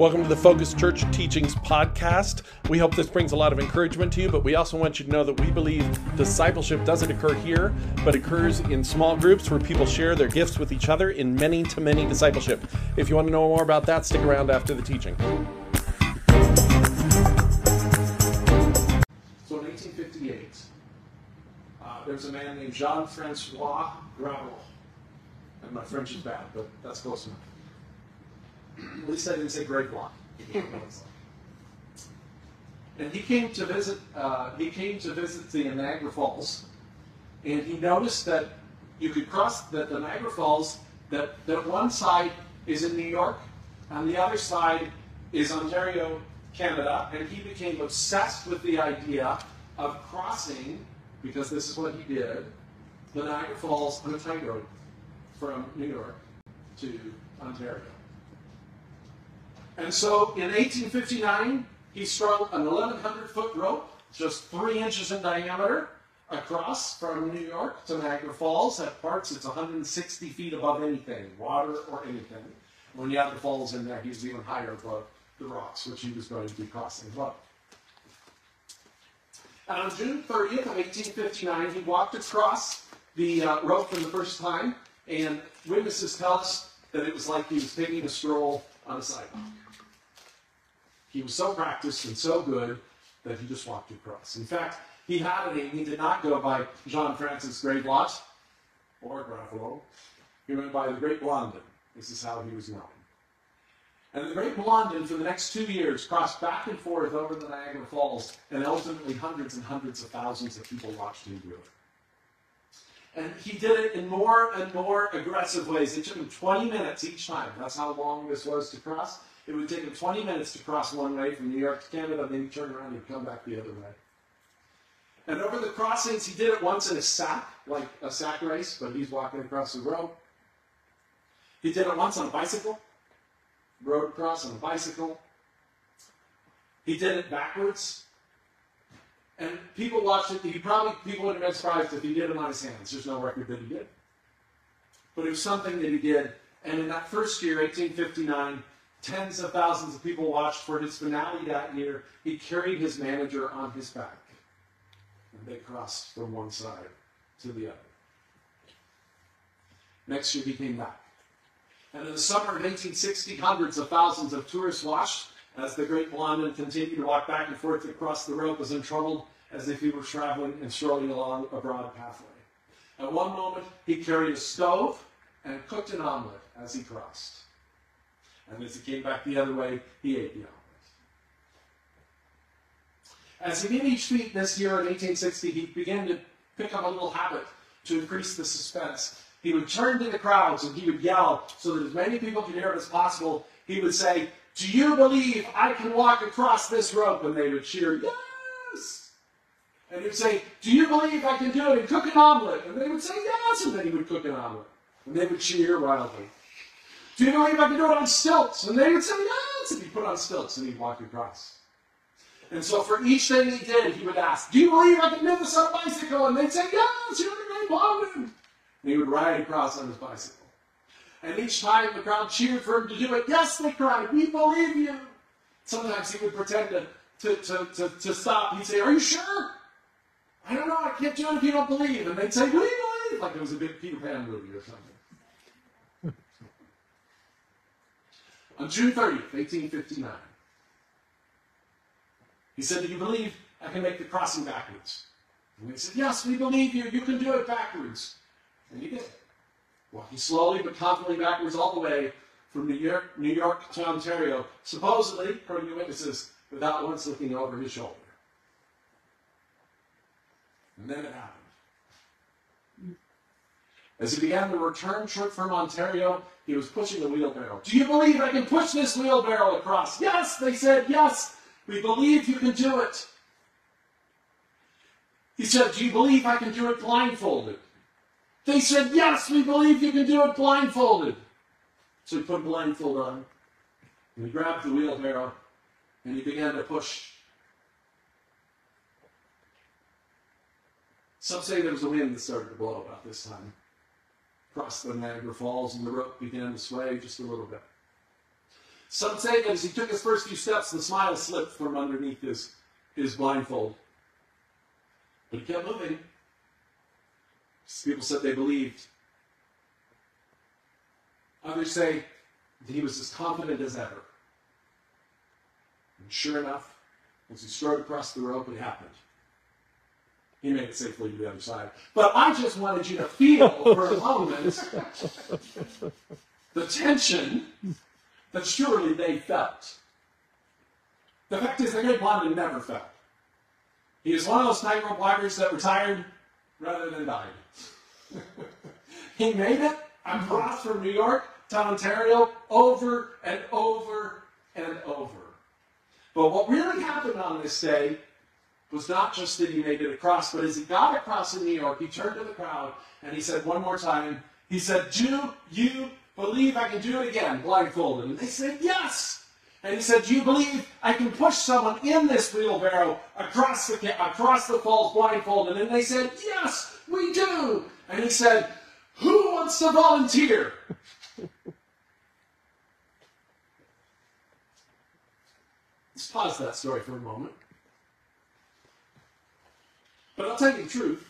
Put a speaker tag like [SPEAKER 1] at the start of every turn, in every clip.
[SPEAKER 1] Welcome to the Focus Church Teachings Podcast. We hope this brings a lot of encouragement to you, but we also want you to know that we believe discipleship doesn't occur here, but occurs in small groups where people share their gifts with each other in many to many discipleship. If you want to know more about that, stick around after the teaching. So in 1858, uh, a man named Jean Francois Gravel. And my French is bad, but that's close enough. At least I didn't say Greg Block. and he came to visit. Uh, he came to visit the Niagara Falls, and he noticed that you could cross that the Niagara Falls. That that one side is in New York, and the other side is Ontario, Canada, and he became obsessed with the idea of crossing, because this is what he did, the Niagara Falls on a tightrope from New York to Ontario. And so in 1859, he strung an 1,100 foot rope, just three inches in diameter, across from New York to Niagara Falls. At parts, it's 160 feet above anything, water or anything. When the falls in there, he's even higher above the rocks, which he was going to be crossing above. And on June 30th of 1859, he walked across the uh, rope for the first time, and witnesses tell us that it was like he was taking a stroll on a sidewalk. He was so practiced and so good that he just walked across. In fact, he had a name. He did not go by Jean Francis Gravelot or Graffalo. He went by the Great Blondin. This is how he was known. And the Great Blondin, for the next two years, crossed back and forth over the Niagara Falls, and ultimately hundreds and hundreds of thousands of people watched him do it. And he did it in more and more aggressive ways. It took him 20 minutes each time. That's how long this was to cross. It would take him 20 minutes to cross one way from New York to Canada, then he'd turn around and come back the other way. And over the crossings, he did it once in a sack, like a sack race, but he's walking across the road. He did it once on a bicycle, rode across on a bicycle. He did it backwards. And people watched it. He probably people would have been surprised if he did it on his hands. There's no record that he did. But it was something that he did. And in that first year, 1859, Tens of thousands of people watched for his finale that year. He carried his manager on his back. And they crossed from one side to the other. Next year he came back. And in the summer of 1860, hundreds of thousands of tourists watched as the great Blondin continued to walk back and forth across the rope as untroubled as if he were traveling and strolling along a broad pathway. At one moment, he carried a stove and cooked an omelet as he crossed. And as he came back the other way, he ate the omelet. As he made each feat this year in 1860, he began to pick up a little habit to increase the suspense. He would turn to the crowds and he would yell so that as many people could hear it as possible. He would say, Do you believe I can walk across this rope? And they would cheer, Yes! And he'd say, Do you believe I can do it and cook an omelet? And they would say, Yes! And then he would cook an omelet. And they would cheer wildly. Do you I can do it on stilts? And they would say, yes. And he'd put on stilts and he'd walk across. And so for each thing he did, he would ask, Do you believe I can do this on a bicycle? And they'd say, Yes, you're the great. And he would ride across on his bicycle. And each time the crowd cheered for him to do it, Yes, they cried, We believe you. Sometimes he would pretend to, to, to, to, to stop. He'd say, Are you sure? I don't know, I can't do it if you don't believe. And they'd say, We believe. Like it was a big Peter Pan movie or something. On June 30th, 1859. He said, Do you believe I can make the crossing backwards? And they said, Yes, we believe you. You can do it backwards. And he did. Walking slowly but confidently backwards all the way from New York, New York to Ontario, supposedly, according to witnesses, without once looking over his shoulder. And then it happened. As he began the return trip from Ontario, he was pushing the wheelbarrow. Do you believe I can push this wheelbarrow across? Yes, they said, yes. We believe you can do it. He said, Do you believe I can do it blindfolded? They said, Yes, we believe you can do it blindfolded. So he put a blindfold on, and he grabbed the wheelbarrow, and he began to push. Some say there was a wind that started to blow about this time across the Niagara Falls, and the rope began to sway just a little bit. Some say that as he took his first few steps, the smile slipped from underneath his, his blindfold. But he kept moving. People said they believed. Others say that he was as confident as ever. And sure enough, as he strode across the rope, it happened. He made it safely to the other side. But I just wanted you to feel for a moment the tension that surely they felt. The fact is, the great Blondin never felt. He is one of those tightrope walkers that retired rather than died. he made it across from New York to Ontario over and over and over. But what really happened on this day was not just that he made it across, but as he got across in New York, he turned to the crowd and he said one more time, he said, Do you believe I can do it again, blindfolded? And they said, Yes! And he said, Do you believe I can push someone in this wheelbarrow across the, across the falls blindfolded? And they said, Yes, we do! And he said, Who wants to volunteer? Let's pause that story for a moment. But I'll tell you the truth.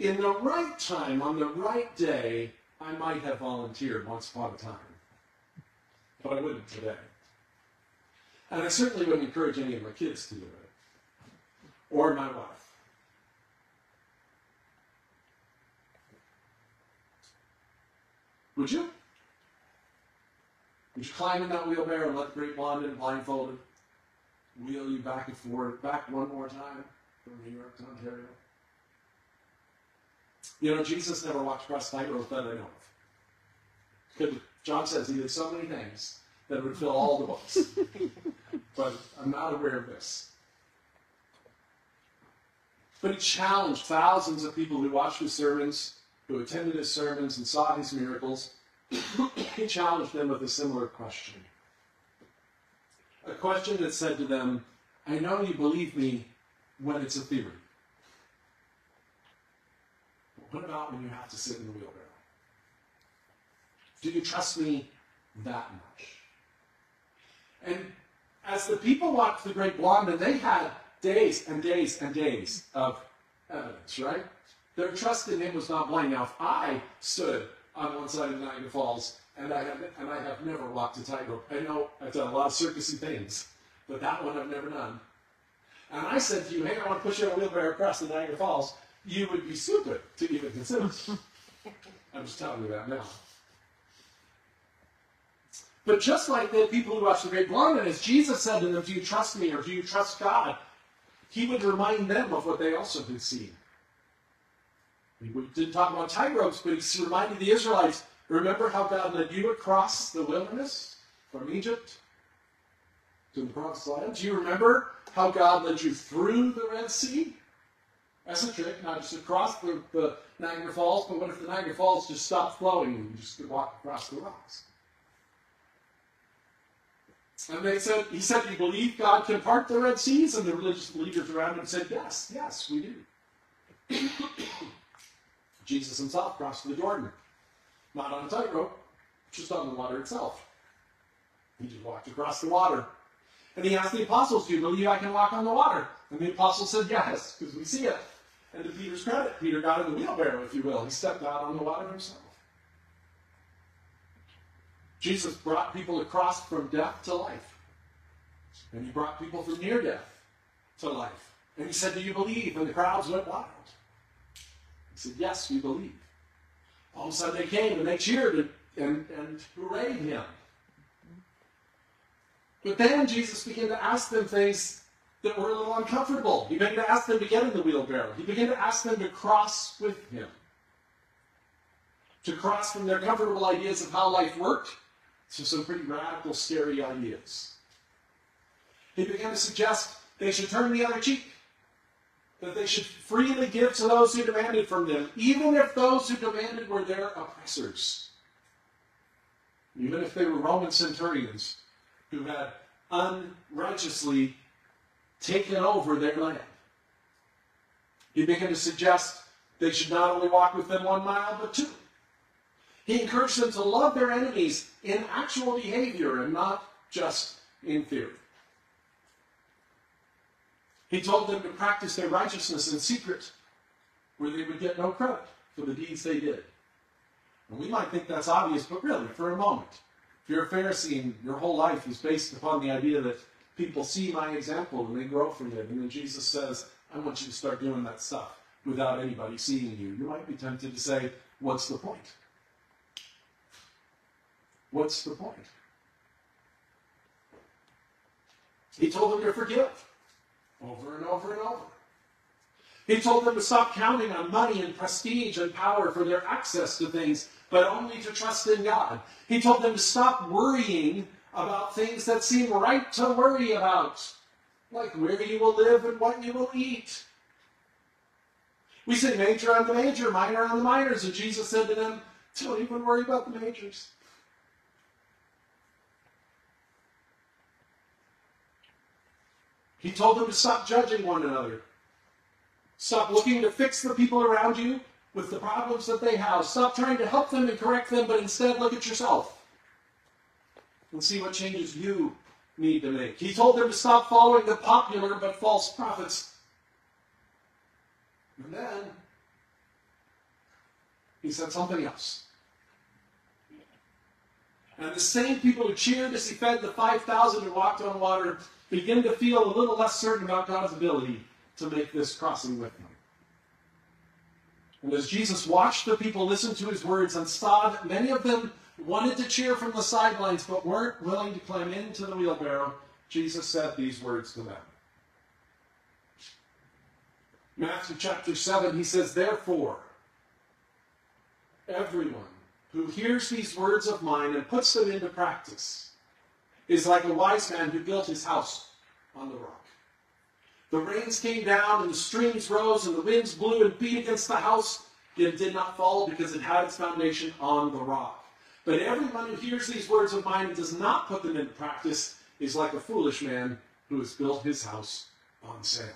[SPEAKER 1] In the right time, on the right day, I might have volunteered once upon a time. But I wouldn't today. And I certainly wouldn't encourage any of my kids to do it. Or my wife. Would you? Would you climb in that wheelbarrow and let the great Blondin blindfolded wheel you back and forth, back one more time from New York to Ontario. You know, Jesus never walked across tightrope that I know of. John says he did so many things that would fill all the books. but I'm not aware of this. But he challenged thousands of people who watched his sermons, who attended his sermons and saw his miracles. he challenged them with a similar question a question that said to them, I know you believe me when it's a theory. But what about when you have to sit in the wheelbarrow? Do you trust me that much? And as the people walked the Great Blondin, they had days and days and days of evidence, right? Their trust in him was not blind. Now, if I stood on one side of Niagara Falls and I have and I have never walked a tightrope. I know I've done a lot of circusy things, but that one I've never done. And I said to you, hey, I want to push you on a wheelbarrow across the Niagara Falls, you would be stupid to even consider. I'm just telling you that now. But just like the people who watched the Great Blondin, as Jesus said to them, Do you trust me or do you trust God? He would remind them of what they also had seen. We didn't talk about tightropes, but he reminded the Israelites Remember how God led you across the wilderness from Egypt to the promised land? Do you remember how God led you through the Red Sea? That's a trick, not just across the, the Niagara Falls, but what if the Niagara Falls just stopped flowing and you just could walk across the rocks? And they said, he said, you believe God can part the Red Seas? And the religious leaders around him said, Yes, yes, we do. Jesus himself crossed the Jordan not on a tightrope, just on the water itself. He just walked across the water. And he asked the apostles, Do you believe I can walk on the water? And the apostles said, Yes, because we see it. And to Peter's credit, Peter got in the wheelbarrow, if you will. He stepped out on the water himself. Jesus brought people across from death to life. And he brought people from near death to life. And he said, Do you believe? And the crowds went wild. He said, Yes, we believe. All of a sudden they came and they cheered and, and, and him. But then Jesus began to ask them things that were a little uncomfortable. He began to ask them to get in the wheelbarrow. He began to ask them to cross with him. To cross from their comfortable ideas of how life worked to some pretty radical, scary ideas. He began to suggest they should turn the other cheek that they should freely give to those who demanded from them, even if those who demanded were their oppressors. Even if they were Roman centurions who had unrighteously taken over their land. He began to suggest they should not only walk within one mile, but two. He encouraged them to love their enemies in actual behavior and not just in theory. He told them to practice their righteousness in secret, where they would get no credit for the deeds they did. And we might think that's obvious, but really, for a moment, if you're a Pharisee and your whole life is based upon the idea that people see my example and they grow from it, and then Jesus says, I want you to start doing that stuff without anybody seeing you, you might be tempted to say, What's the point? What's the point? He told them to forgive over and over and over. He told them to stop counting on money and prestige and power for their access to things, but only to trust in God. He told them to stop worrying about things that seem right to worry about, like where you will live and what you will eat. We say major on the major, minor on the minors, and Jesus said to them, Don't even worry about the majors. He told them to stop judging one another. Stop looking to fix the people around you with the problems that they have. Stop trying to help them and correct them, but instead look at yourself and see what changes you need to make. He told them to stop following the popular but false prophets. And then he said something else. And the same people who cheered as he fed the 5,000 and walked on water begin to feel a little less certain about God's ability to make this crossing with him. And as Jesus watched the people listen to his words and saw that many of them wanted to cheer from the sidelines but weren't willing to climb into the wheelbarrow, Jesus said these words to them. Matthew chapter 7, he says, Therefore, everyone who hears these words of mine and puts them into practice is like a wise man who built his house on the rock. The rains came down and the streams rose and the winds blew and beat against the house, yet it did not fall because it had its foundation on the rock. But everyone who hears these words of mine and does not put them into practice is like a foolish man who has built his house on sand.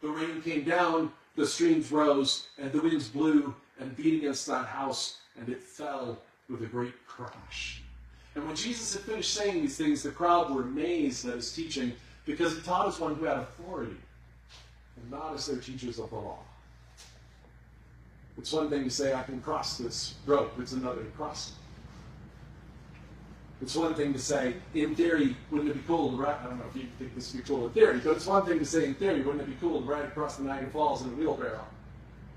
[SPEAKER 1] The rain came down, the streams rose, and the winds blew and beat against that house, and it fell with a great crash. And when Jesus had finished saying these things, the crowd were amazed at his teaching because he taught as one who had authority and not as their teachers of the law. It's one thing to say, I can cross this rope, it's another to cross it. It's one thing to say, in theory, wouldn't it be cool to ride? I don't know if you think this would be cool in theory, but it's one thing to say, in theory, wouldn't it be cool to ride across the Niagara Falls in a wheelbarrow?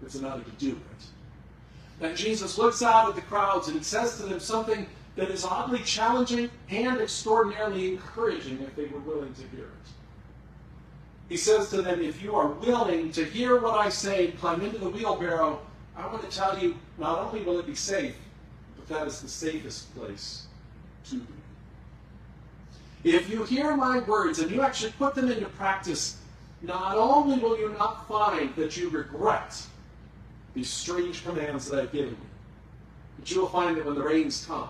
[SPEAKER 1] It's another to do it. And Jesus looks out at the crowds and he says to them something that is oddly challenging and extraordinarily encouraging if they were willing to hear it. He says to them, If you are willing to hear what I say, climb into the wheelbarrow, I want to tell you not only will it be safe, but that is the safest place to be. If you hear my words and you actually put them into practice, not only will you not find that you regret these strange commands that I've given you, but you will find that when the rains come,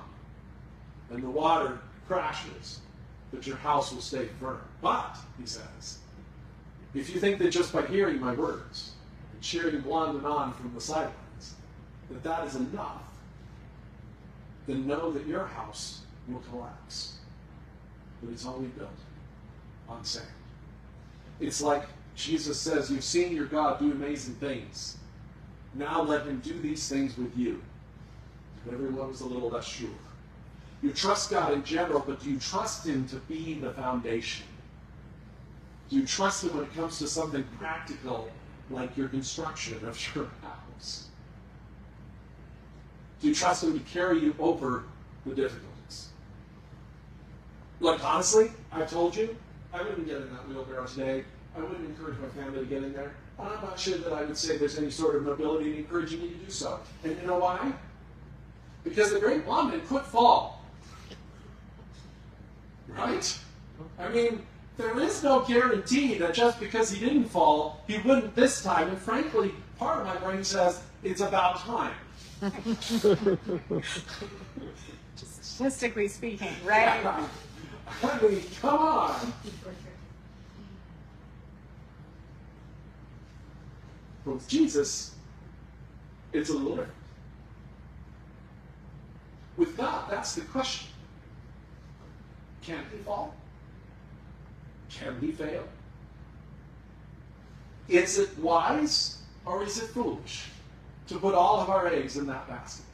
[SPEAKER 1] and the water crashes, that your house will stay firm. But, he says, if you think that just by hearing my words and cheering Blondin on from the sidelines, that that is enough, then know that your house will collapse. But it's only built on sand. It's like Jesus says, You've seen your God do amazing things. Now let him do these things with you. But everyone was a little less sure. You trust God in general, but do you trust Him to be the foundation? Do you trust Him when it comes to something practical like your construction of your house? Do you trust Him to carry you over the difficulties? Look, honestly, I've told you, I wouldn't get in that wheelbarrow today. I wouldn't encourage my family to get in there. And I'm not sure that I would say there's any sort of nobility in encouraging you to do so. And you know why? Because the great Blondin could fall. Right? I mean, there is no guarantee that just because he didn't fall, he wouldn't this time. And frankly, part of my brain says it's about time.
[SPEAKER 2] Statistically speaking, right?
[SPEAKER 1] Yeah. I mean, come on. With Jesus, it's a different. With God, that's the question. Can he fall? Can he fail? Is it wise or is it foolish to put all of our eggs in that basket?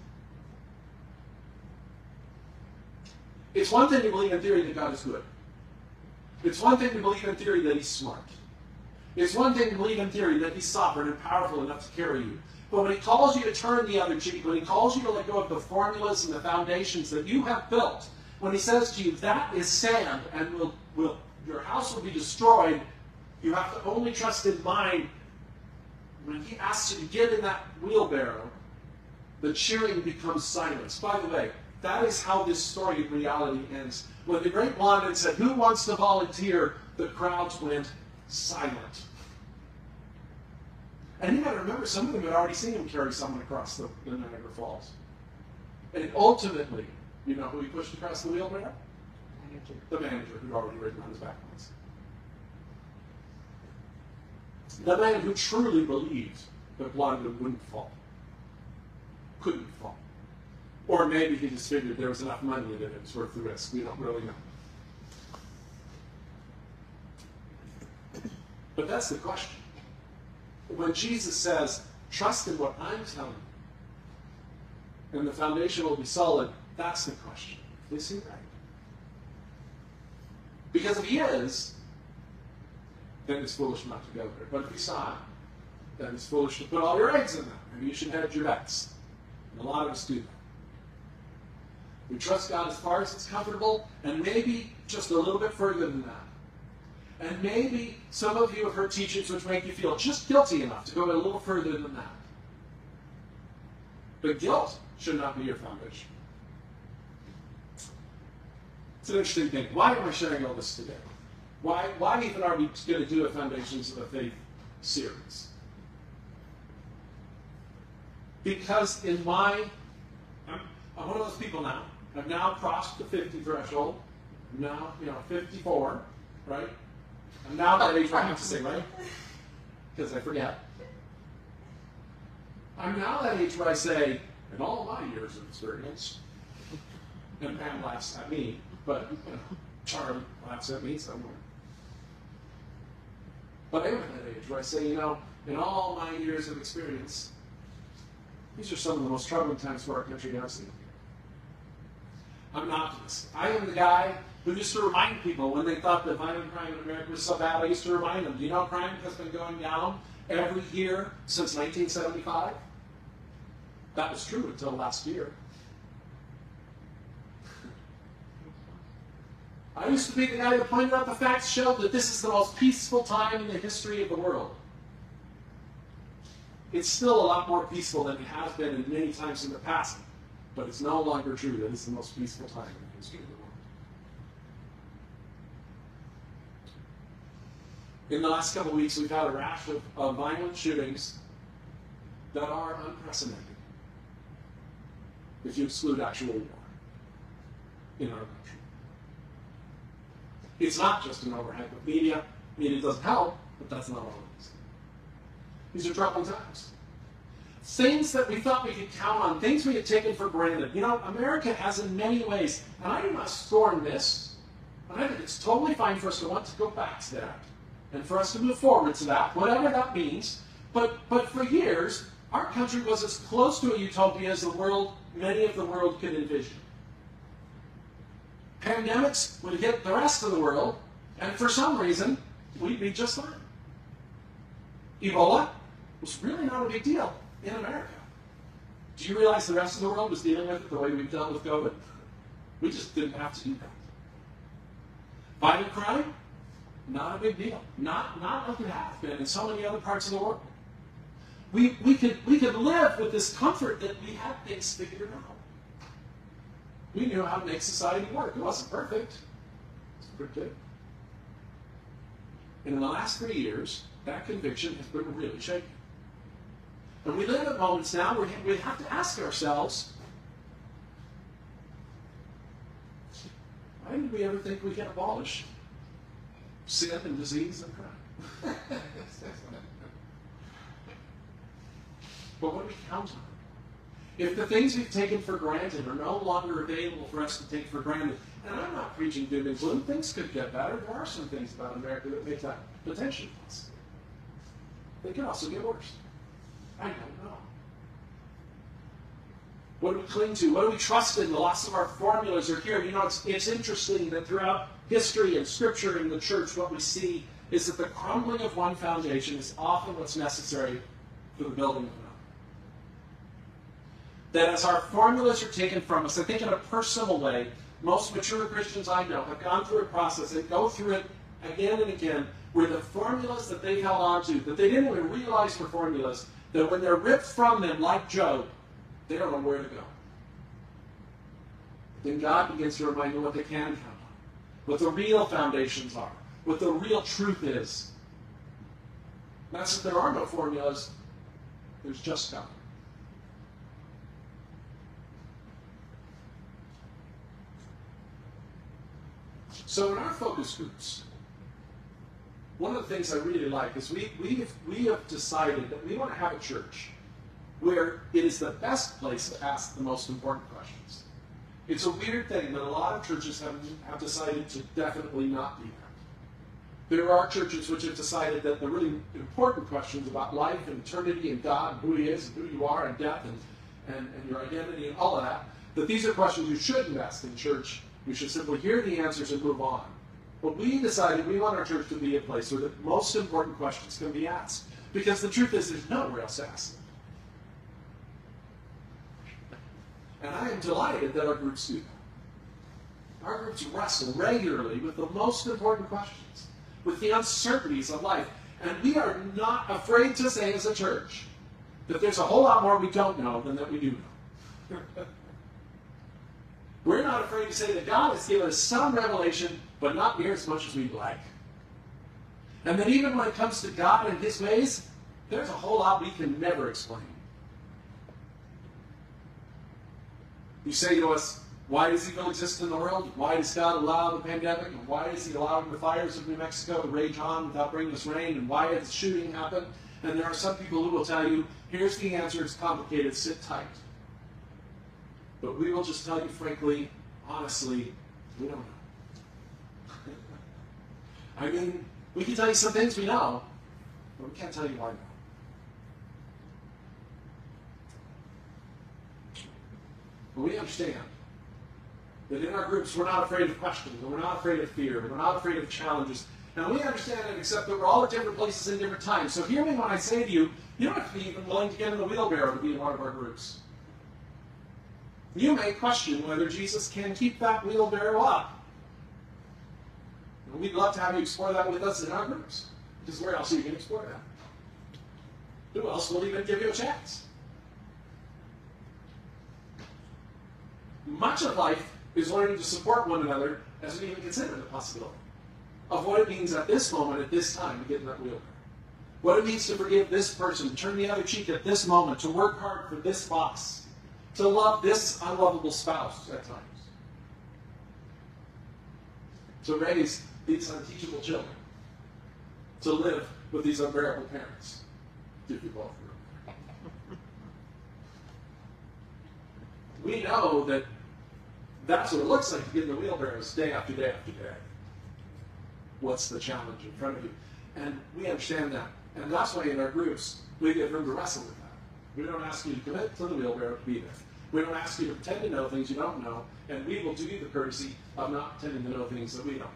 [SPEAKER 1] It's one thing to believe in theory that God is good. It's one thing to believe in theory that He's smart. It's one thing to believe in theory that He's sovereign and powerful enough to carry you. But when He calls you to turn the other cheek, when He calls you to let go of the formulas and the foundations that you have built, when He says to you, that is sand and will, will your house will be destroyed, you have to only trust in mine. When He asks you to get in that wheelbarrow, the cheering becomes silence. By the way, that is how this story of reality ends. When the great Blondin said, Who wants to volunteer? the crowds went silent. And you got to remember, some of them had already seen him carry someone across the, the Niagara Falls. And ultimately, you know who he pushed across the wheelbarrow?
[SPEAKER 2] Manager.
[SPEAKER 1] The manager who'd already written on his back once. The man who truly believed that Blondin wouldn't fall. Couldn't fall. Or maybe he just figured there was enough money in it, it was worth the risk. We don't really know. But that's the question. When Jesus says, trust in what I'm telling you, and the foundation will be solid, that's the question. Is he right? Because if he is, then it's foolish not to go there. But if he's not, then it's foolish to put all your eggs in that. Maybe you should hedge your bets. And a lot of us do that. We trust God as far as it's comfortable, and maybe just a little bit further than that. And maybe some of you have heard teachings which make you feel just guilty enough to go a little further than that. But guilt should not be your foundation. It's an interesting thing. Why am I sharing all this today? Why, why even are we going to do a Foundations of the Faith series? Because in my, I'm, I'm one of those people now. I've now crossed the 50 threshold. I'm now, you know, 54, right? I'm now that age where I have to say, right? Because I forget. I'm now that age where I say, in all my years of experience, and Pam laughs at me, but you know, Charlie laughs at me somewhere. But I am at that age where I say, you know, in all my years of experience, these are some of the most troubling times for our country I've seen. I'm an optimist. I am the guy who used to remind people when they thought that violent crime in America was so bad, I used to remind them, do you know crime has been going down every year since 1975? That was true until last year. I used to be the guy that pointed out the facts showed that this is the most peaceful time in the history of the world. It's still a lot more peaceful than it has been in many times in the past, but it's no longer true that it's the most peaceful time in the history of the world. In the last couple of weeks, we've had a rash of, of violent shootings that are unprecedented, if you exclude actual war in our country. It's not just an overhype of media. Media doesn't help, but that's not all it is. These are troubling times. Things that we thought we could count on, things we had taken for granted. You know, America has in many ways, and I do not scorn this, and I think it's totally fine for us to want to go back to that, and for us to move forward to that, whatever that means. But, but for years, our country was as close to a utopia as the world, many of the world could envision. Pandemics would hit the rest of the world, and for some reason, we'd be just fine. Ebola was really not a big deal in America. Do you realize the rest of the world was dealing with it the way we've dealt with COVID? We just didn't have to do that. Violent crime, not a big deal. Not, not like it has been in so many other parts of the world. We, we, could, we could live with this comfort that we had things figured out. We knew how to make society work. It wasn't perfect. It's pretty good. And in the last three years, that conviction has been really shaken. And we live at moments now where we have to ask ourselves, why did we ever think we could abolish sin and disease and crime? but what do we count on? If the things we've taken for granted are no longer available for us to take for granted, and I'm not preaching doom and gloom, things could get better. There are some things about America that make that potentially possible. They could also get worse. I don't know. What do we cling to? What do we trust in? The loss of our formulas are here. You know, it's, it's interesting that throughout history and scripture in the church, what we see is that the crumbling of one foundation is often what's necessary for the building of another. That as our formulas are taken from us, I think in a personal way, most mature Christians I know have gone through a process and go through it again and again where the formulas that they held on to, that they didn't even realize were formulas, that when they're ripped from them, like Job, they don't know where to go. Then God begins to remind them what they can on, what the real foundations are, what the real truth is. That's that there are no formulas, there's just God. So in our focus groups, one of the things I really like is we, we, have, we have decided that we want to have a church where it is the best place to ask the most important questions. It's a weird thing that a lot of churches have, have decided to definitely not be that. There are churches which have decided that the really important questions about life and eternity and God and who He is and who you are and death and, and, and your identity and all of that, that these are questions you shouldn't ask in church. You should simply hear the answers and move on. But we decided we want our church to be a place where the most important questions can be asked. Because the truth is, there's nowhere else to ask them. And I am delighted that our groups do that. Our groups wrestle regularly with the most important questions, with the uncertainties of life. And we are not afraid to say as a church that there's a whole lot more we don't know than that we do know. We're not afraid to say that God has given us some revelation, but not near as much as we'd like. And that even when it comes to God and His ways, there's a whole lot we can never explain. You say to us, why does evil exist in the world? Why does God allow the pandemic? And why is He allowing the fires of New Mexico to rage on without bringing us rain? And why has shooting happened? And there are some people who will tell you, here's the answer, it's complicated, sit tight. But we will just tell you frankly, honestly, we don't know. I mean, we can tell you some things we know, but we can't tell you why now. But we understand that in our groups, we're not afraid of questions, and we're not afraid of fear, and we're not afraid of challenges. And we understand and accept that we're all at different places in different times. So hear me when I say to you, you don't have to be even willing to get in the wheelbarrow to be in one of our groups. You may question whether Jesus can keep that wheelbarrow up. And we'd love to have you explore that with us in our groups. Because where else are you going to explore that? Who else will even give you a chance? Much of life is learning to support one another as we even consider the possibility of what it means at this moment, at this time, to get in that wheelchair. What it means to forgive this person, turn the other cheek at this moment, to work hard for this boss, to love this unlovable spouse at times, to raise these unteachable children, to live with these unbearable parents. If you both We know that that's what it looks like to get in the wheelbarrows day after day after day. What's the challenge in front of you? And we understand that. And that's why in our groups, we give room to wrestle with that. We don't ask you to commit to the wheelbarrow to be there. We don't ask you to pretend to know things you don't know, and we will do you the courtesy of not pretending to know things that we don't know.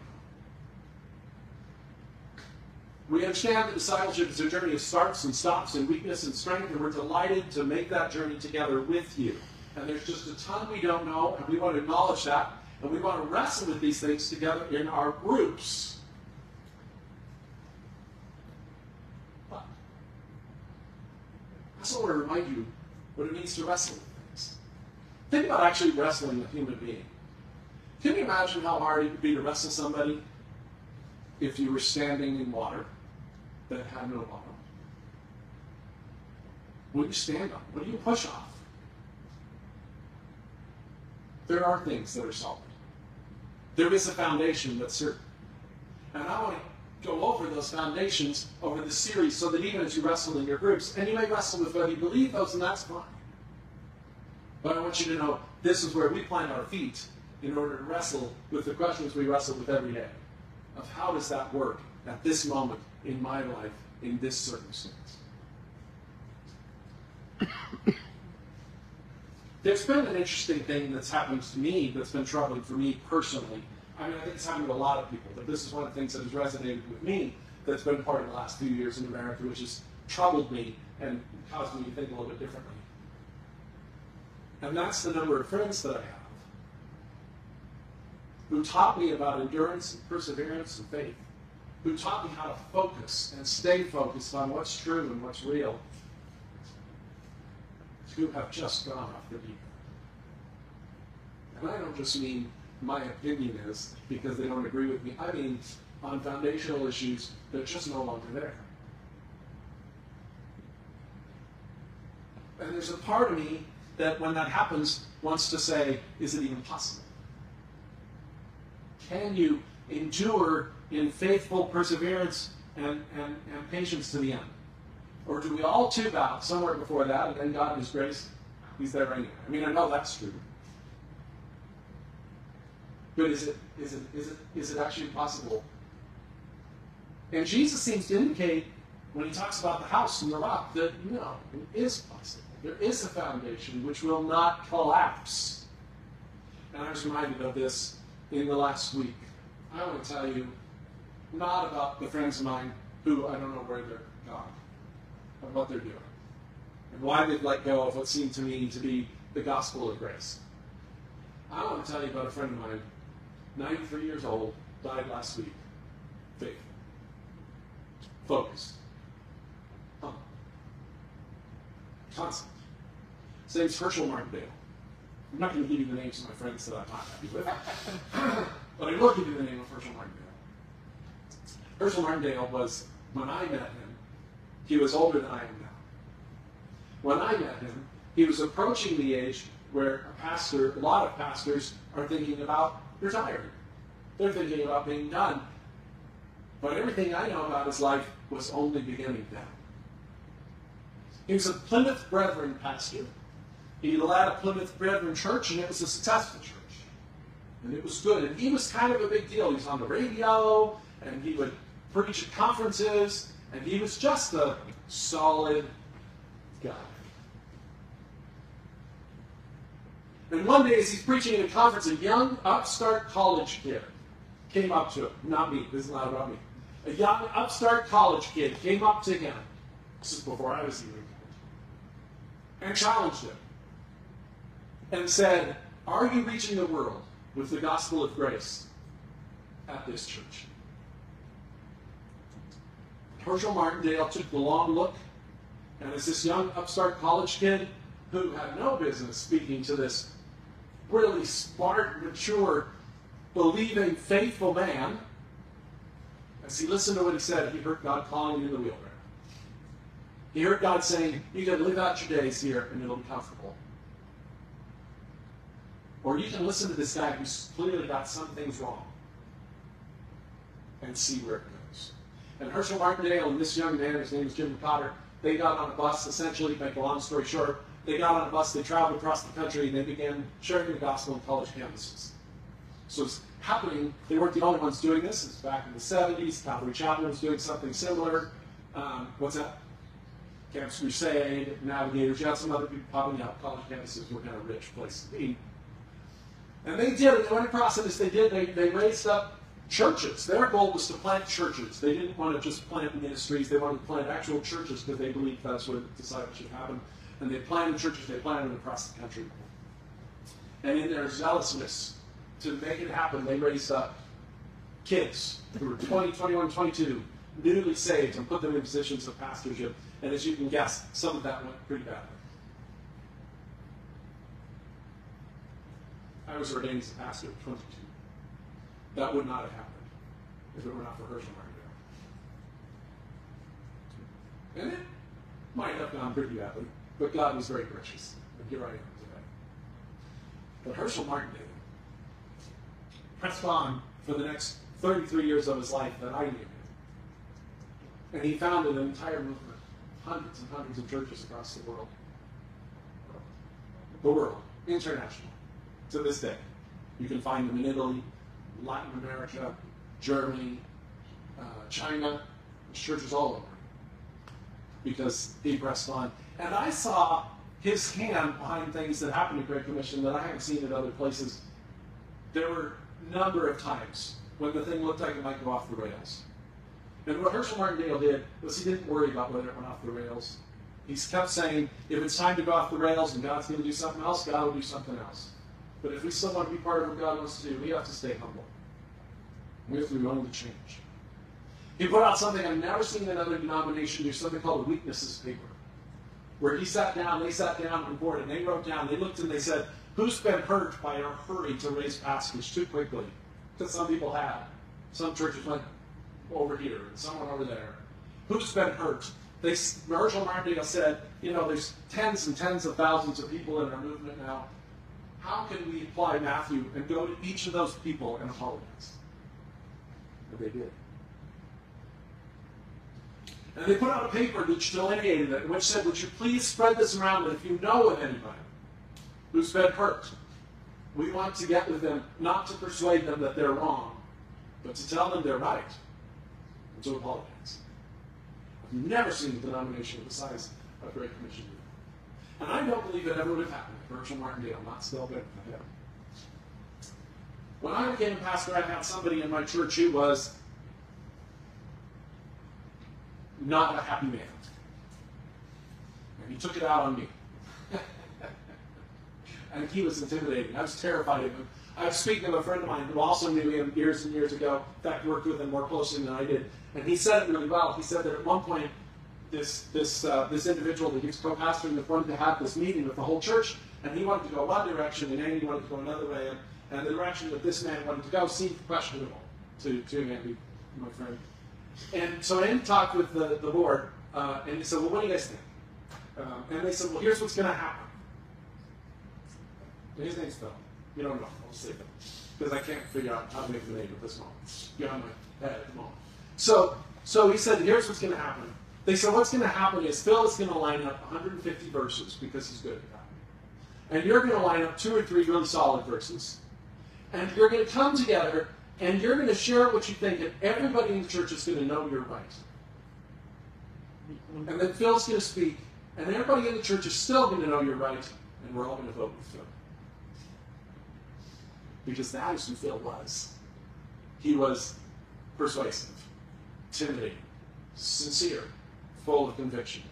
[SPEAKER 1] We understand that discipleship is a journey of starts and stops and weakness and strength, and we're delighted to make that journey together with you. And there's just a ton we don't know, and we want to acknowledge that, and we want to wrestle with these things together in our groups. But I also want to remind you what it means to wrestle with things. Think about actually wrestling a human being. Can you imagine how hard it would be to wrestle somebody if you were standing in water that had no bottom? What do you stand on? What do you push off? There are things that are solid. There is a foundation that's certain. And I want to go over those foundations over the series so that even as you wrestle in your groups, and you may wrestle with whether you believe those, and that's fine. But I want you to know this is where we plant our feet in order to wrestle with the questions we wrestle with every day of how does that work at this moment in my life in this circumstance. There's been an interesting thing that's happened to me that's been troubling for me personally. I mean, I think it's happened to a lot of people, but this is one of the things that has resonated with me that's been part of the last few years in America, which has troubled me and caused me to think a little bit differently. And that's the number of friends that I have who taught me about endurance and perseverance and faith, who taught me how to focus and stay focused on what's true and what's real, who have just gone off the deep end. And I don't just mean my opinion is because they don't agree with me. I mean on foundational issues they're just no longer there. And there's a part of me that when that happens wants to say, is it even possible? Can you endure in faithful perseverance and, and, and patience to the end? Or do we all tube out somewhere before that, and then God in His grace, He's there anyway? I mean, I know that's true. But is it, is it, is it, is it actually possible? And Jesus seems to indicate, when he talks about the house and the rock, that no, it is possible. There is a foundation which will not collapse. And I was reminded of this in the last week. I want to tell you not about the friends of mine who I don't know where they're gone, but what they're doing, and why they've let go of what seemed to me to be the gospel of grace. I want to tell you about a friend of mine, 93 years old, died last week. Faith. Focus. Humble. Constant. His name's Herschel Martindale. I'm not going to give you the names of my friends that I'm not happy with, but I will give you the name of Herschel Martindale. Herschel Martindale was, when I met him, he was older than I am now. When I met him, he was approaching the age where a pastor, a lot of pastors, are thinking about retiring. They're thinking about being done. But everything I know about his life was only beginning then. He was a Plymouth Brethren pastor. He led a Plymouth Brethren church, and it was a successful church. And it was good. And he was kind of a big deal. He was on the radio, and he would preach at conferences, and he was just a solid guy. And one day, as he's preaching at a conference, a young upstart college kid came up to him. Not me. This is not about me. A young upstart college kid came up to him. This is before I was even college. and challenged him and said, Are you reaching the world with the gospel of grace at this church? Herschel Martindale took the long look, and as this young upstart college kid who had no business speaking to this really smart, mature, believing, faithful man, as he listened to what he said, he heard God calling him in the wheelbarrow. He heard God saying, You can live out your days here and it'll be comfortable. Or you can listen to this guy who's clearly got some things wrong and see where it goes. And Herschel Martindale and this young man, his name is Jim McCotter, they got on a bus, essentially, to make a long story short, they got on a bus, they traveled across the country, and they began sharing the gospel on college campuses. So it's happening. They weren't the only ones doing this. It's back in the 70s. Calvary Chapel was doing something similar. Um, what's that? Campus Crusade, Navigators. You have some other people popping up. College campuses were kind of rich place to be. And they did it. They went across, and as they did, they, they raised up churches. Their goal was to plant churches. They didn't want to just plant ministries. They wanted to plant actual churches because they believed that's where discipleship happened. And they planted churches. They planted them across the country. And in their zealousness to make it happen, they raised up kids who were 20, 21, 22, newly saved, and put them in positions of pastorship. And as you can guess, some of that went pretty badly. I was ordained as a pastor at 22. That would not have happened if it were not for Herschel Martindale. And it might have gone pretty badly, but God was very gracious. And here I am today. But Herschel Martindale pressed on for the next 33 years of his life that I knew him. And he founded an entire movement, hundreds and hundreds of churches across the world. the world, international, to this day. You can find them in Italy, Latin America, Germany, uh, China, There's churches all over. Because he pressed on. And I saw his hand behind things that happened at Great Commission that I haven't seen in other places. There were a number of times when the thing looked like it might go off the rails. And what Herschel Martindale did was he didn't worry about whether it went off the rails. He kept saying, if it's time to go off the rails and God's going to do something else, God will do something else. But if we still want to be part of what God wants to do, we have to stay humble. We have to be willing to change. He put out something I've never seen another denomination do, something called a weaknesses paper. Where he sat down, they sat down on board, and they wrote down, they looked and they said, Who's been hurt by our hurry to raise passage too quickly? Because some people had. Some churches went over here, and someone over there. Who's been hurt? They, Herschel Martindale said, you know, there's tens and tens of thousands of people in our movement now. How can we apply Matthew and go to each of those people and apologize? And they did. And they put out a paper which delineated it, which said, Would you please spread this around that if you know of anybody who's been hurt, we want to get with them, not to persuade them that they're wrong, but to tell them they're right and to apologize. I've never seen a denomination of the size of Great Commission. And I don't believe it ever would have happened if Herschel Martindale not still been with him. When I became a pastor, I had somebody in my church who was not a happy man. And he took it out on me. and he was intimidating. I was terrified of him. I was speaking of a friend of mine who also knew him years and years ago. In fact, worked with him more closely than I did. And he said it really well. He said that at one point, this this uh, this individual that he was co-pastoring wanted to have this meeting with the whole church, and he wanted to go one direction, and Andy wanted to go another way, and, and the direction that this man wanted to go seemed questionable to, to Andy, my friend. And so Andy talked with the, the board, uh, and he said, well, what do you guys think? Um, and they said, well, here's what's going to happen. And his name's Phil. You don't know. I'll say Phil. Because I can't figure out how to make the name at this moment. Beyond my head at the moment. So, so he said, here's what's going to happen. They said, what's going to happen is Phil is going to line up 150 verses because he's good at that. And you're going to line up two or three really solid verses. And you're going to come together and you're going to share what you think, and everybody in the church is going to know you're right. And then Phil's going to speak, and everybody in the church is still going to know you're right, and we're all going to vote with Phil. Because that is who Phil was. He was persuasive, intimidating, sincere, full of conviction.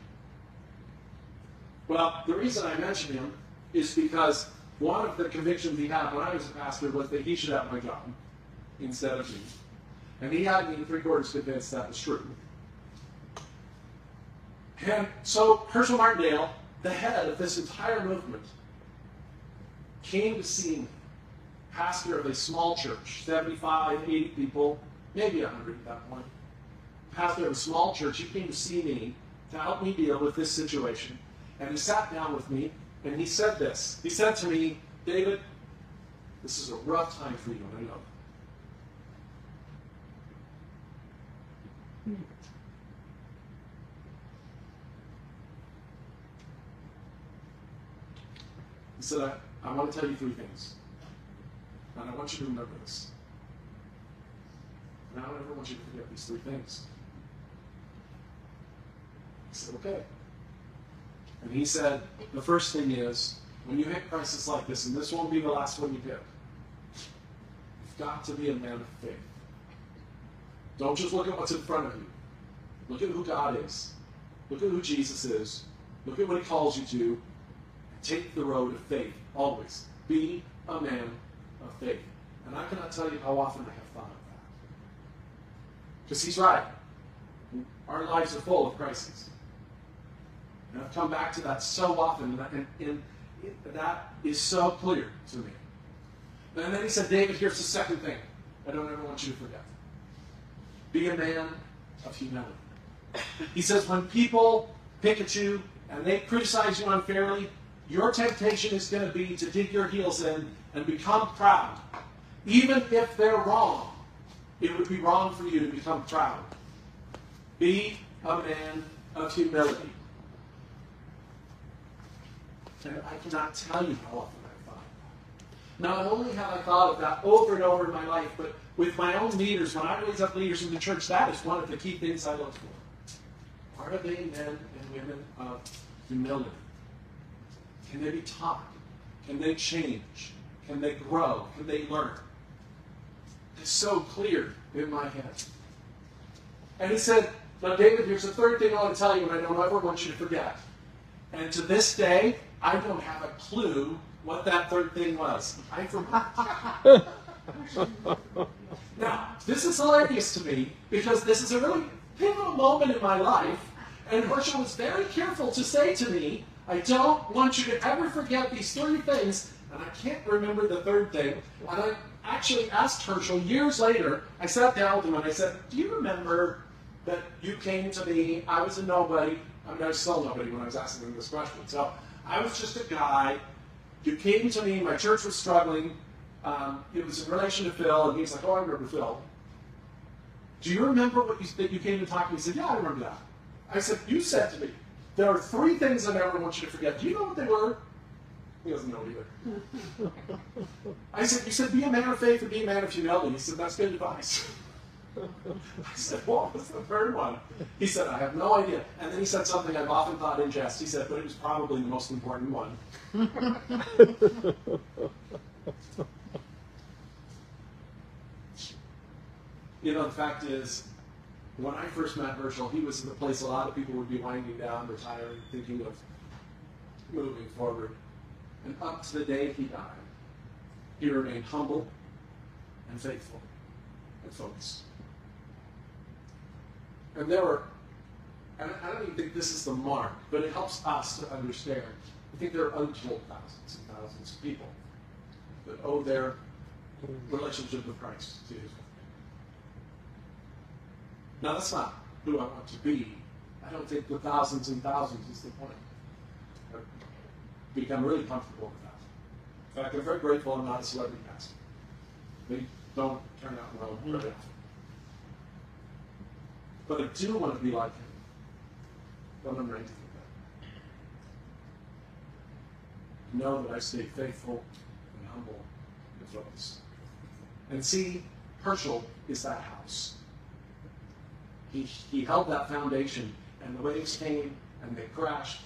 [SPEAKER 1] Well, the reason I mention him is because one of the convictions he had when I was a pastor was that he should have my job instead of me. And he had me three quarters convinced that was true. And so Herschel Martindale, the head of this entire movement, came to see me, pastor of a small church, 75, 80 people, maybe 100 at that point. Pastor of a small church, he came to see me to help me deal with this situation. And he sat down with me and he said this. He said to me, David, this is a rough time for you, I know. He said, I, I want to tell you three things. And I want you to remember this. And I don't ever want you to forget these three things. Said, okay. And he said, the first thing is, when you hit crisis like this, and this won't be the last one you hit, you've got to be a man of faith. Don't just look at what's in front of you. Look at who God is. Look at who Jesus is. Look at what he calls you to. Take the road of faith, always. Be a man of faith. And I cannot tell you how often I have thought of that. Because he's right. Our lives are full of crises. And I've come back to that so often, and, and, and that is so clear to me. And then he said, David, here's the second thing I don't ever want you to forget. Be a man of humility. He says, when people pick at you and they criticize you unfairly, your temptation is going to be to dig your heels in and become proud. Even if they're wrong, it would be wrong for you to become proud. Be a man of humility. I cannot tell you how often I've thought. Not only have I thought of that over and over in my life, but with my own leaders, when I raise up leaders in the church, that is one of the key things I look for. Are they men and women of humility? Can they be taught? Can they change? Can they grow? Can they learn? It's so clear in my head. And he said, Now, David, here's the third thing I want to tell you, and I don't ever want you to forget. And to this day, I don't have a clue what that third thing was. I forgot. now, this is hilarious to me because this is a really pivotal moment in my life, and Herschel was very careful to say to me, I don't want you to ever forget these three things, and I can't remember the third thing. And I actually asked Herschel years later, I sat down with him and I said, Do you remember that you came to me? I was a nobody. I mean, I was still nobody when I was asking him this question. So I was just a guy. You came to me, my church was struggling. Um, it was in relation to Phil, and he's like, Oh, I remember Phil. Do you remember what you, that you came to talk to me? He said, Yeah, I remember that. I said, You said to me, there are three things I never want you to forget. Do you know what they were? He doesn't know either. I said, You said be a man of faith and be a man of humility. He said, That's good advice. I said, What was the third one? He said, I have no idea. And then he said something I've often thought in jest. He said, But it was probably the most important one. you know, the fact is, when I first met Herschel, he was in the place a lot of people would be winding down, retiring, thinking of moving forward. And up to the day he died, he remained humble and faithful and focused. And there were, and I don't even think this is the mark, but it helps us to understand. I think there are untold thousands and thousands of people that owe their relationship with Christ to his work. now, that's not who I want to be. I don't think the thousands and thousands is the point. I've become really comfortable with that. In fact, I'm very grateful I'm not a celebrity pastor. They don't turn out well very often. Mm. But I do want to be like him. But I'm ready to that. Know that I stay faithful and humble and focused. And see, Herschel is that house. He, he held that foundation, and the waves came and they crashed,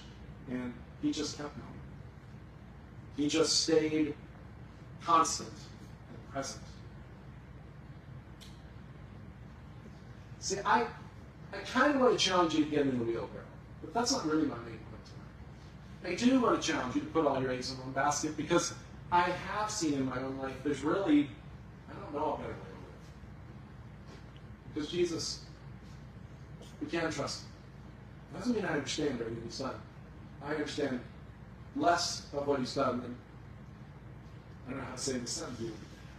[SPEAKER 1] and he just kept going. He just stayed constant and present. See, I, I kind of want to challenge you to get in the wheelbarrow, but that's not really my main point tonight. I do want to challenge you to put all your eggs in one basket because I have seen in my own life there's really, I don't know a better way to live. Because Jesus we can't trust him. It doesn't mean I understand everything he's done. I understand less of what he's done than I don't know how to say this.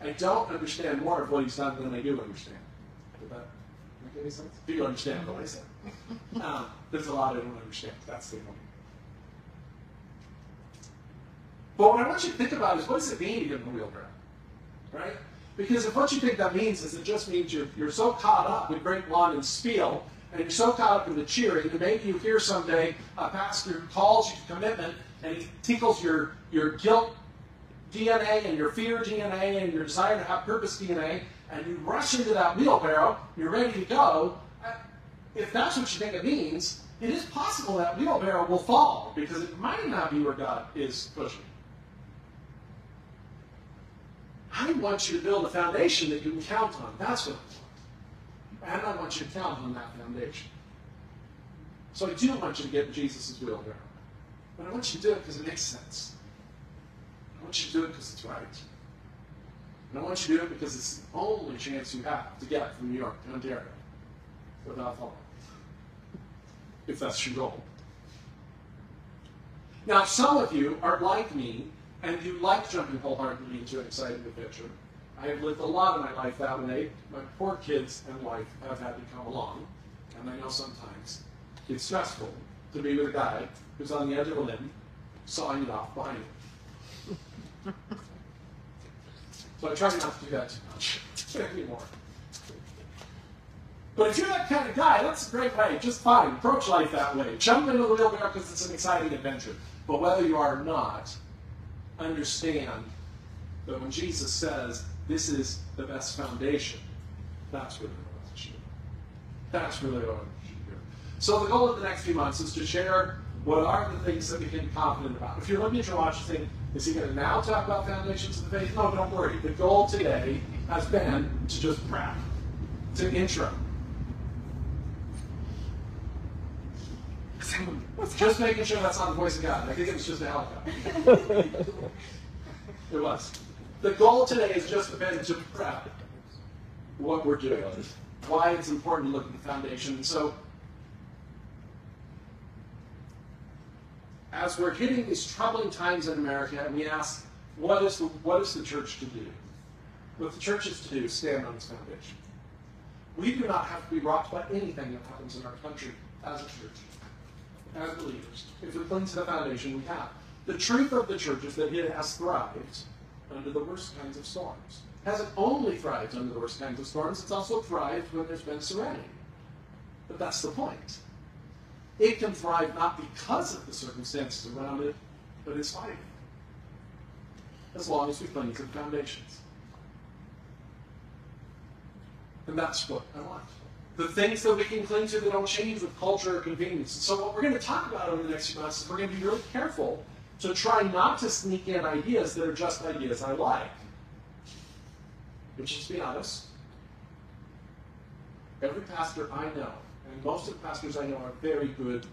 [SPEAKER 1] I don't understand more of what he's done than I do understand. Did that any sense? Do you understand what I said? Um, there's a lot I don't understand. That's the point. But what I want you to think about is what does it mean to get in the wheelbarrow? Right? Because if what you think that means is it just means you're, you're so caught up with Great Blondin Spiel and you're so caught up in the cheering that maybe you hear someday a pastor who calls you to commitment and he tickles your, your guilt DNA and your fear DNA and your desire to have purpose DNA, and you rush into that wheelbarrow, you're ready to go. Uh, if that's what you think it means, it is possible that wheelbarrow will fall because it might not be where God is pushing. I want you to build a foundation that you can count on. That's what I want. And I want you to count on that foundation. So I do want you to get Jesus' wheelbarrow. But I want you to do it because it makes sense. I want you to do it because it's right. And I want you to do it because it's the only chance you have to get from New York to Ontario without falling. If that's your goal. Now, some of you are like me, and you like jumping wholeheartedly into an exciting adventure. I have lived a lot of my life that way. My poor kids and wife have had to come along, and I know sometimes it's stressful to be with a guy who's on the edge of a limb, sawing it off behind you. So I try not to do that too much anymore. But if you're that kind of guy, that's a great way. Just fine. Approach life that way. Jump into the wheelbarrow because it's an exciting adventure. But whether you are or not, understand that when Jesus says this is the best foundation, that's really what I should. That's really what I should do. So the goal of the next few months is to share what are the things that we can be confident about. If you're looking at your watch think, is he going to now talk about foundations of the faith? No, don't worry. The goal today has been to just prep. It's an intro. Just making sure that's not the voice of God. I think it was just a helicopter. it was. The goal today has just been to prep what we're doing, why it's important to look at the foundation. So, as we're hitting these troubling times in America, and we ask, what is the, what is the church to do? What the church is to do is stand on its foundation. We do not have to be rocked by anything that happens in our country as a church as believers, if we cling to the foundation we have. The truth of the church is that it has thrived under the worst kinds of storms. It hasn't only thrived under the worst kinds of storms, it's also thrived when there's been serenity. But that's the point. It can thrive not because of the circumstances around it, but in spite of it. As long as we cling to the foundations. And that's what I want the things that we can cling to that don't change with culture or convenience. And so what we're going to talk about over the next few months is we're going to be really careful to try not to sneak in ideas that are just ideas I like. Which, to be honest, every pastor I know, and most of the pastors I know are very good,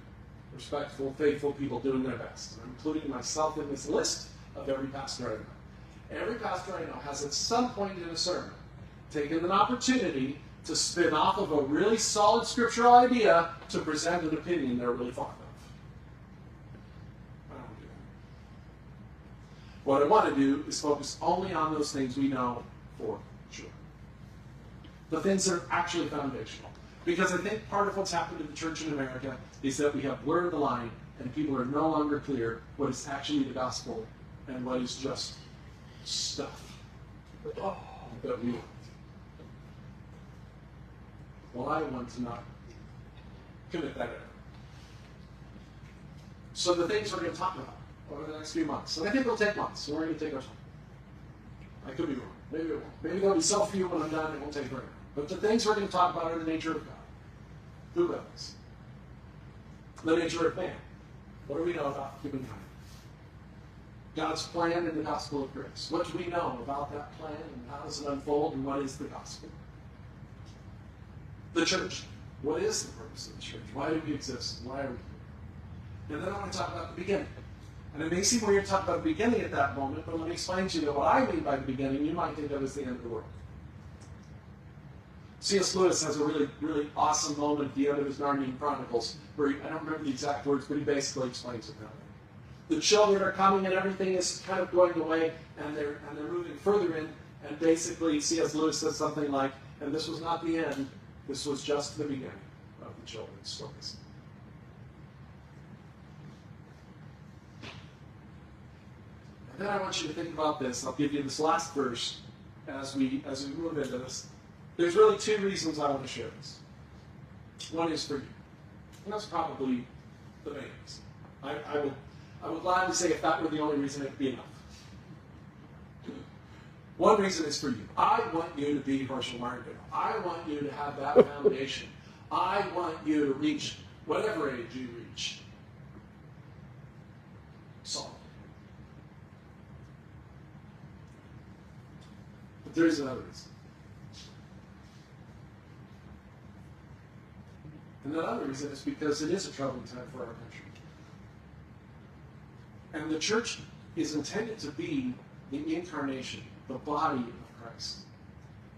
[SPEAKER 1] respectful, faithful people doing their best. I'm including myself in this list of every pastor I know. Every pastor I know has at some point in a sermon taken an opportunity to spin off of a really solid scriptural idea to present an opinion they're really fond of. What I want to do is focus only on those things we know for sure. The things that are actually foundational. Because I think part of what's happened in the church in America is that we have blurred the line and people are no longer clear what is actually the gospel and what is just stuff that we well, I want to not commit that error. So the things we're going to talk about over the next few months, and I think it'll take months, so we're going to take our time. I could be wrong. Maybe it won't. Maybe there'll be self-view when I'm done, it won't take forever. But the things we're going to talk about are the nature of God. Who knows? The nature of man. What do we know about humankind? God's plan in the gospel of grace. What do we know about that plan and how does it unfold and what is the gospel? the church. What is the purpose of the church? Why do we exist? Why are we here? And then I want to talk about the beginning. And it may seem weird to talk about the beginning at that moment, but let me explain to you that what I mean by the beginning, you might think of as the end of the world. C.S. Lewis has a really, really awesome moment at the end of his Narnian Chronicles, where he, I don't remember the exact words, but he basically explains it that way. The children are coming and everything is kind of going away, and they're and they're moving further in, and basically C.S. Lewis says something like, and this was not the end, this was just the beginning of the children's stories. And then I want you to think about this. I'll give you this last verse as we as we move into this. There's really two reasons I want to share this. One is for you. And that's probably the main reason. I, I would I would gladly say if that were the only reason it'd be enough. One reason is for you. I want you to be Herschel Martin. I want you to have that foundation. I want you to reach whatever age you reach. Solid. But there is another reason. And that other reason is because it is a troubling time for our country. And the church is intended to be the incarnation the body of Christ.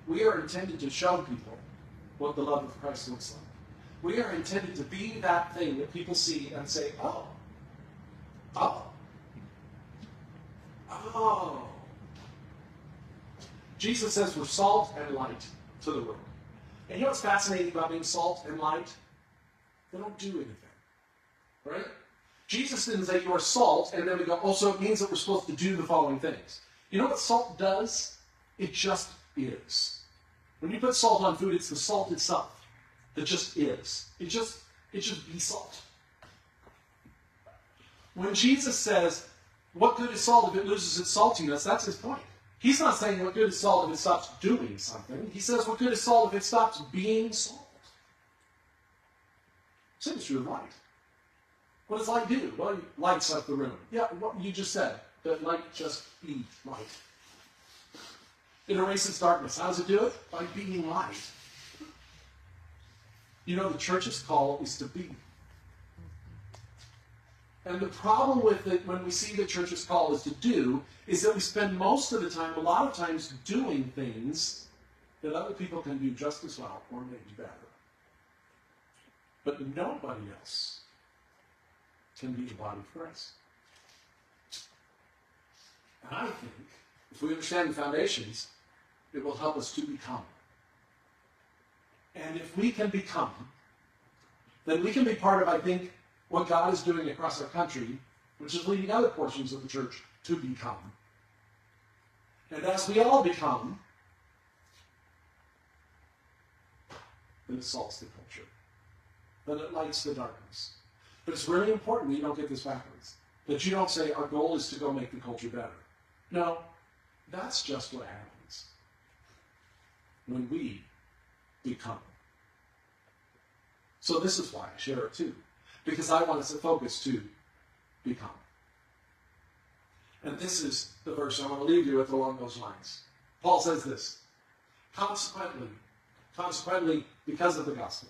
[SPEAKER 1] We are intended to show people what the love of Christ looks like. We are intended to be that thing that people see and say, oh, oh, oh. Jesus says we're salt and light to the world. And you know what's fascinating about being salt and light? They don't do anything. Right? Jesus didn't say you are salt, and then we go, oh, so it means that we're supposed to do the following things. You know what salt does? It just is. When you put salt on food, it's the salt itself. that just is. It just it just be salt. When Jesus says, "What good is salt if it loses its saltiness?" That's his point. He's not saying what good is salt if it stops doing something. He says, "What good is salt if it stops being salt?" True of light. What does light do? Well, it lights up the room. Yeah, what you just said. That light just be light. It erases darkness. How does it do it? By being light. You know, the church's call is to be. And the problem with it when we see the church's call is to do is that we spend most of the time, a lot of times, doing things that other people can do just as well or maybe better. But nobody else can be the body of Christ. And I think if we understand the foundations, it will help us to become. And if we can become, then we can be part of, I think, what God is doing across our country, which is leading other portions of the church to become. And as we all become, then it salts the culture. Then it lights the darkness. But it's really important that you don't get this backwards. That you don't say, our goal is to go make the culture better. No, that's just what happens when we become. So this is why I share it too. Because I want us to focus to become. And this is the verse I want to leave you with along those lines. Paul says this Consequently, consequently, because of the gospel,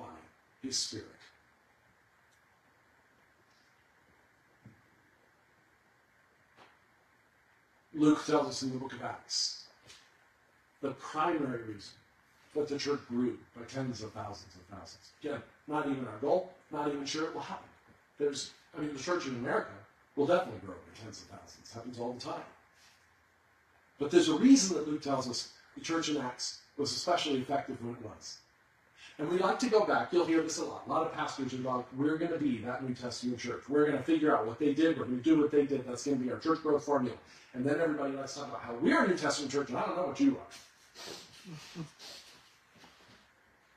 [SPEAKER 1] by his Spirit. Luke tells us in the book of Acts the primary reason that the church grew by tens of thousands of thousands. Again, not even our goal, not even sure it will happen. There's, I mean, the church in America will definitely grow by tens of thousands. It happens all the time. But there's a reason that Luke tells us the church in Acts was especially effective when it was. And we like to go back. You'll hear this a lot. A lot of pastors are like, we're going to be that New Testament church. We're going to figure out what they did. We're going to do what they did. That's going to be our church growth formula. And then everybody likes to talk about how we're a New Testament church, and I don't know what you are.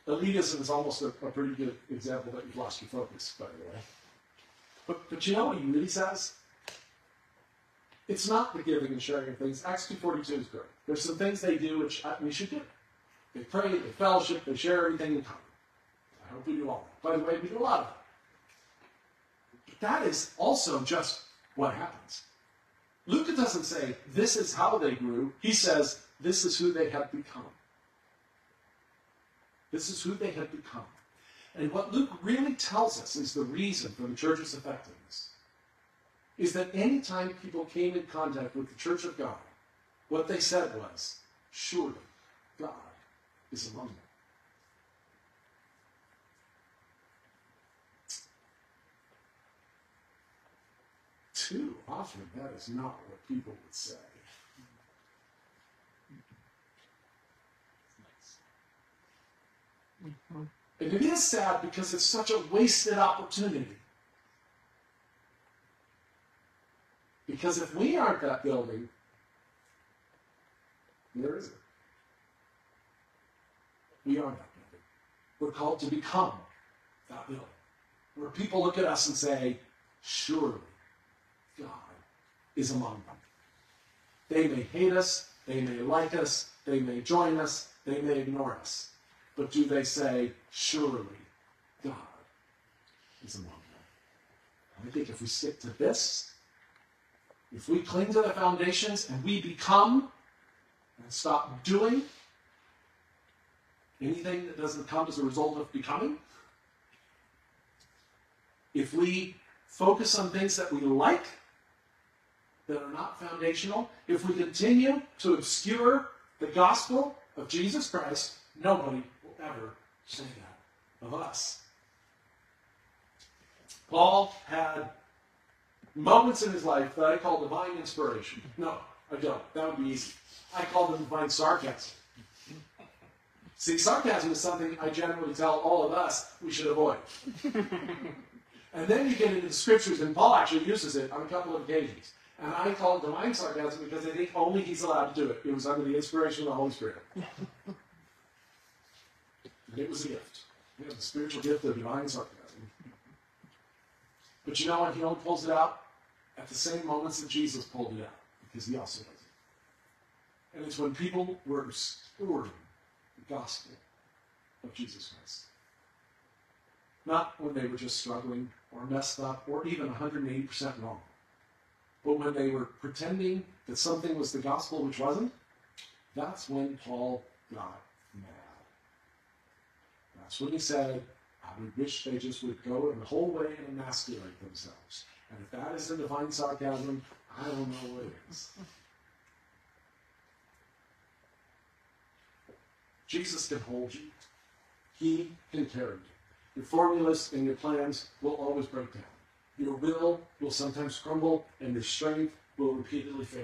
[SPEAKER 1] Elitism is almost a, a, pretty good example that you've lost your focus, by the way. But, but you know what really says? It's not the giving and sharing of things. Acts 2.42 is good. There's some things they do which uh, we should do. They pray, they fellowship, they share everything in common. I hope we do all that. By the way, we do a lot of that. But that is also just what happens. Luke doesn't say this is how they grew. He says this is who they have become. This is who they have become. And what Luke really tells us is the reason for the church's effectiveness is that anytime people came in contact with the church of God, what they said was, surely God is among them. Too often, that is not what people would say. Mm-hmm. And it is sad because it's such a wasted opportunity. Because if we aren't that building, where is it? We are that building. We're called to become that building. Where people look at us and say, surely God is among them. They may hate us, they may like us, they may join us, they may ignore us. But do they say, surely God is among them? I think if we stick to this, if we cling to the foundations and we become and stop doing anything that doesn't come as a result of becoming, if we focus on things that we like, that are not foundational, if we continue to obscure the gospel of Jesus Christ, nobody will ever say that of us. Paul had moments in his life that I call divine inspiration. No, I don't. That would be easy. I call them divine sarcasm. See, sarcasm is something I generally tell all of us we should avoid. and then you get into the scriptures, and Paul actually uses it on a couple of occasions. And I call it divine sarcasm because I think only he's allowed to do it. It was under the inspiration of the Holy Spirit. and it was a gift. We have the spiritual gift of divine sarcasm. But you know what? He only pulls it out at the same moments that Jesus pulled it out, because he also does it. And it's when people were the gospel of Jesus Christ. Not when they were just struggling or messed up or even 180% wrong. But when they were pretending that something was the gospel which wasn't, that's when Paul got mad. That's when he said, I would wish they just would go in the whole way and emasculate themselves. And if that isn't divine sarcasm, I don't know what is. Jesus can hold you. He can carry you. Your formulas and your plans will always break down. Your will will sometimes crumble, and your strength will repeatedly fail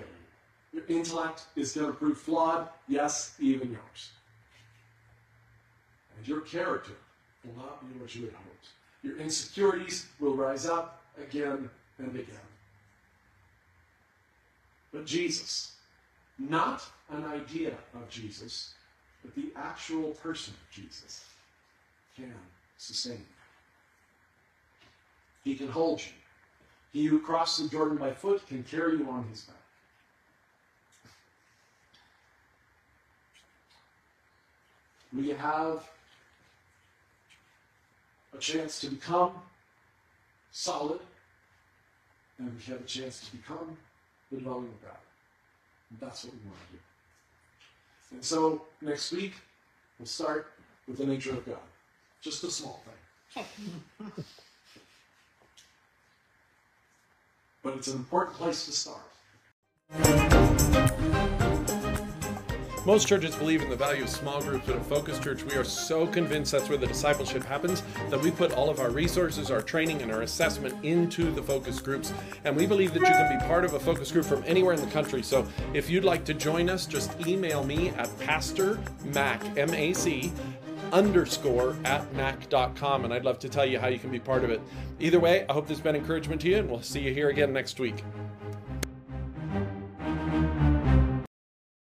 [SPEAKER 1] you. Your intellect is going to prove flawed, yes, even yours. And your character will not be what you had hoped. Your insecurities will rise up again and again. But Jesus, not an idea of Jesus, but the actual person of Jesus, can sustain you. He can hold you. He who crossed the Jordan by foot can carry you on his back. We have a chance to become solid, and we have a chance to become the dwelling of God. And that's what we want to do. And so next week, we'll start with the nature of God. Just a small thing. but it's an important place to start.
[SPEAKER 2] Most churches believe in the value of small groups, but at Focus Church, we are so convinced that's where the discipleship happens that we put all of our resources, our training, and our assessment into the focus groups. And we believe that you can be part of a focus group from anywhere in the country. So if you'd like to join us, just email me at Pastor Mac, M A C, underscore at mac.com, and I'd love to tell you how you can be part of it. Either way, I hope this has been encouragement to you, and we'll see you here again next week.